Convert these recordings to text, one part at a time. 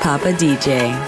Papa DJ.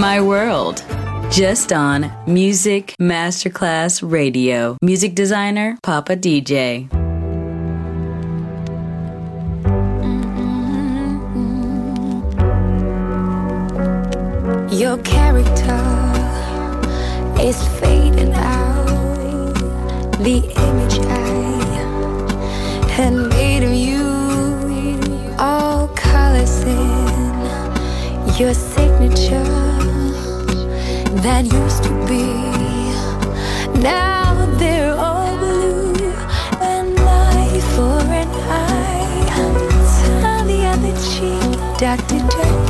My World. Just on Music Masterclass Radio. Music designer, Papa DJ. Your character is fading out. The image I had made of you, all colors in your that used to be. Now they're all blue and life for an eye. Turn the other cheek, Dr. Jekyll.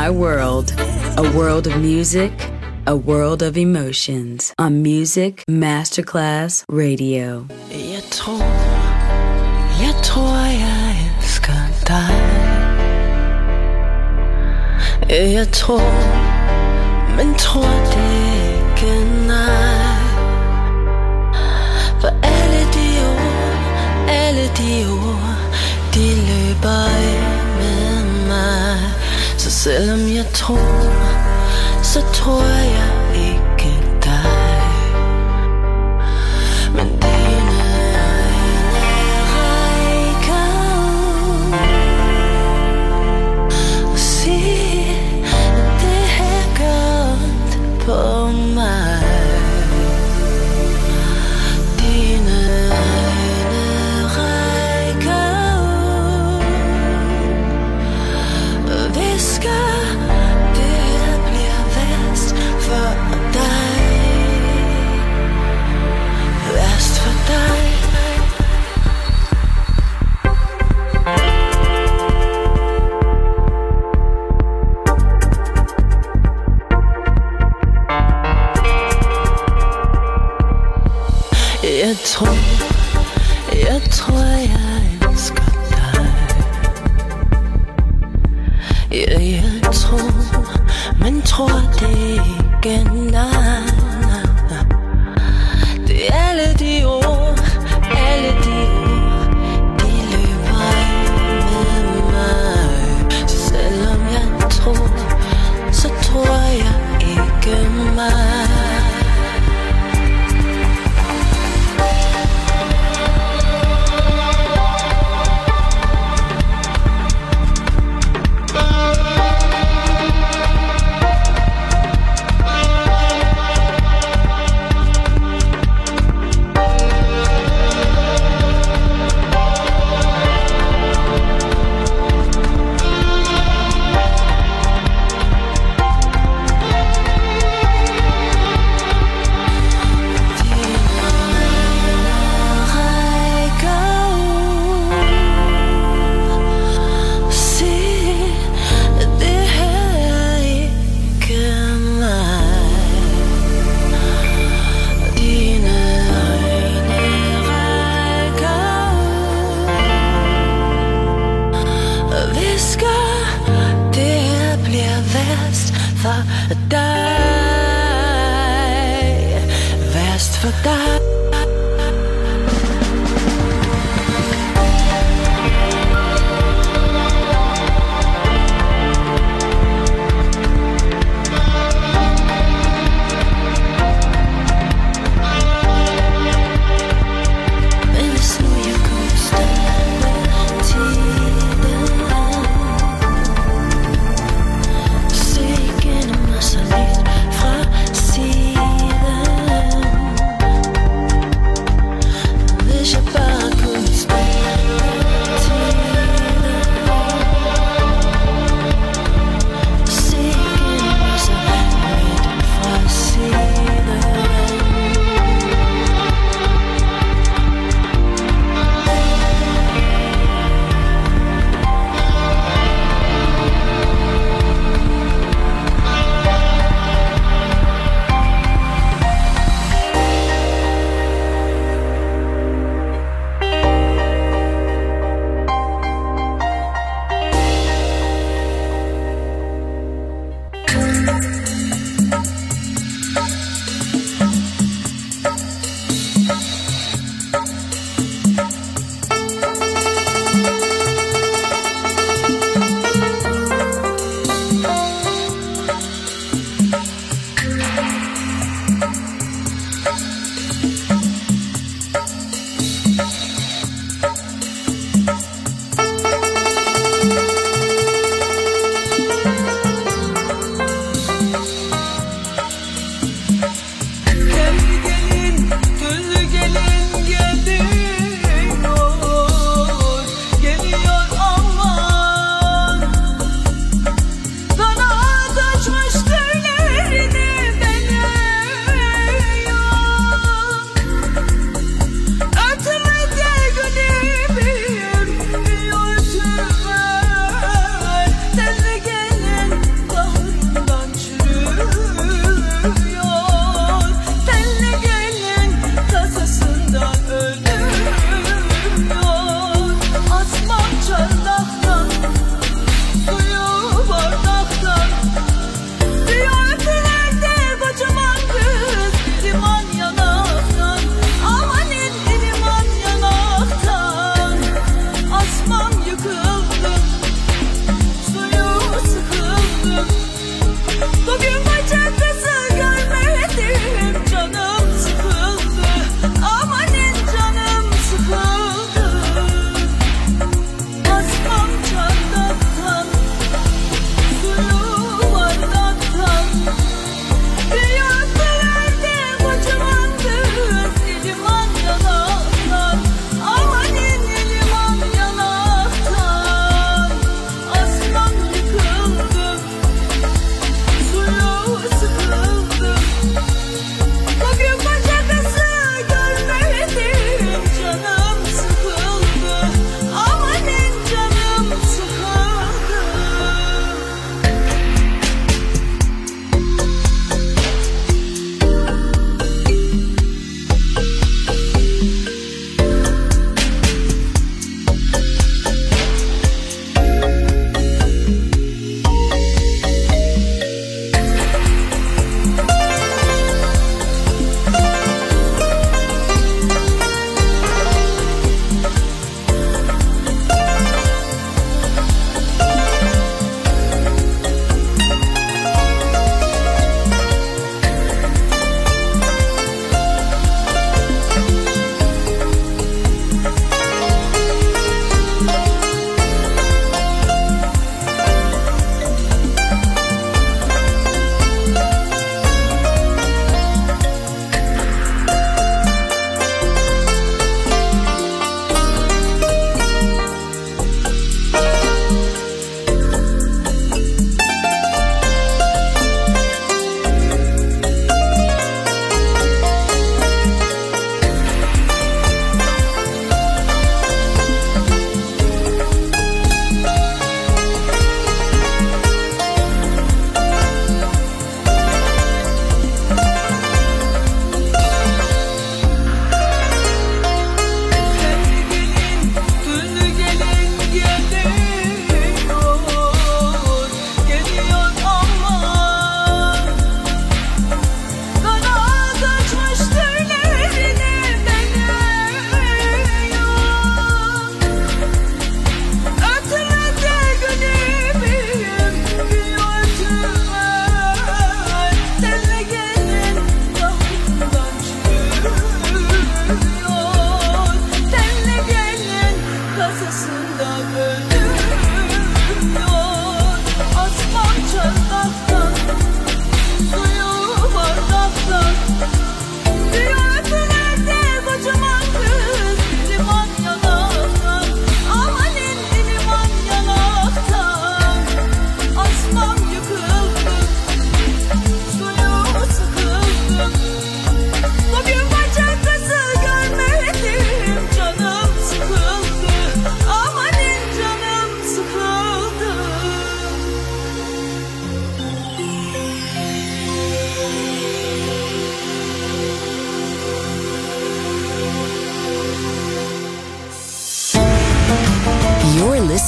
My world. A world of music, a world of emotions. On Music Masterclass Radio. Nej. For alle de ord, alle de ord, de løber selvom jeg tror, så tror jeg Ja, jeg tror, men tror det ikke nej, nej. Det er alle de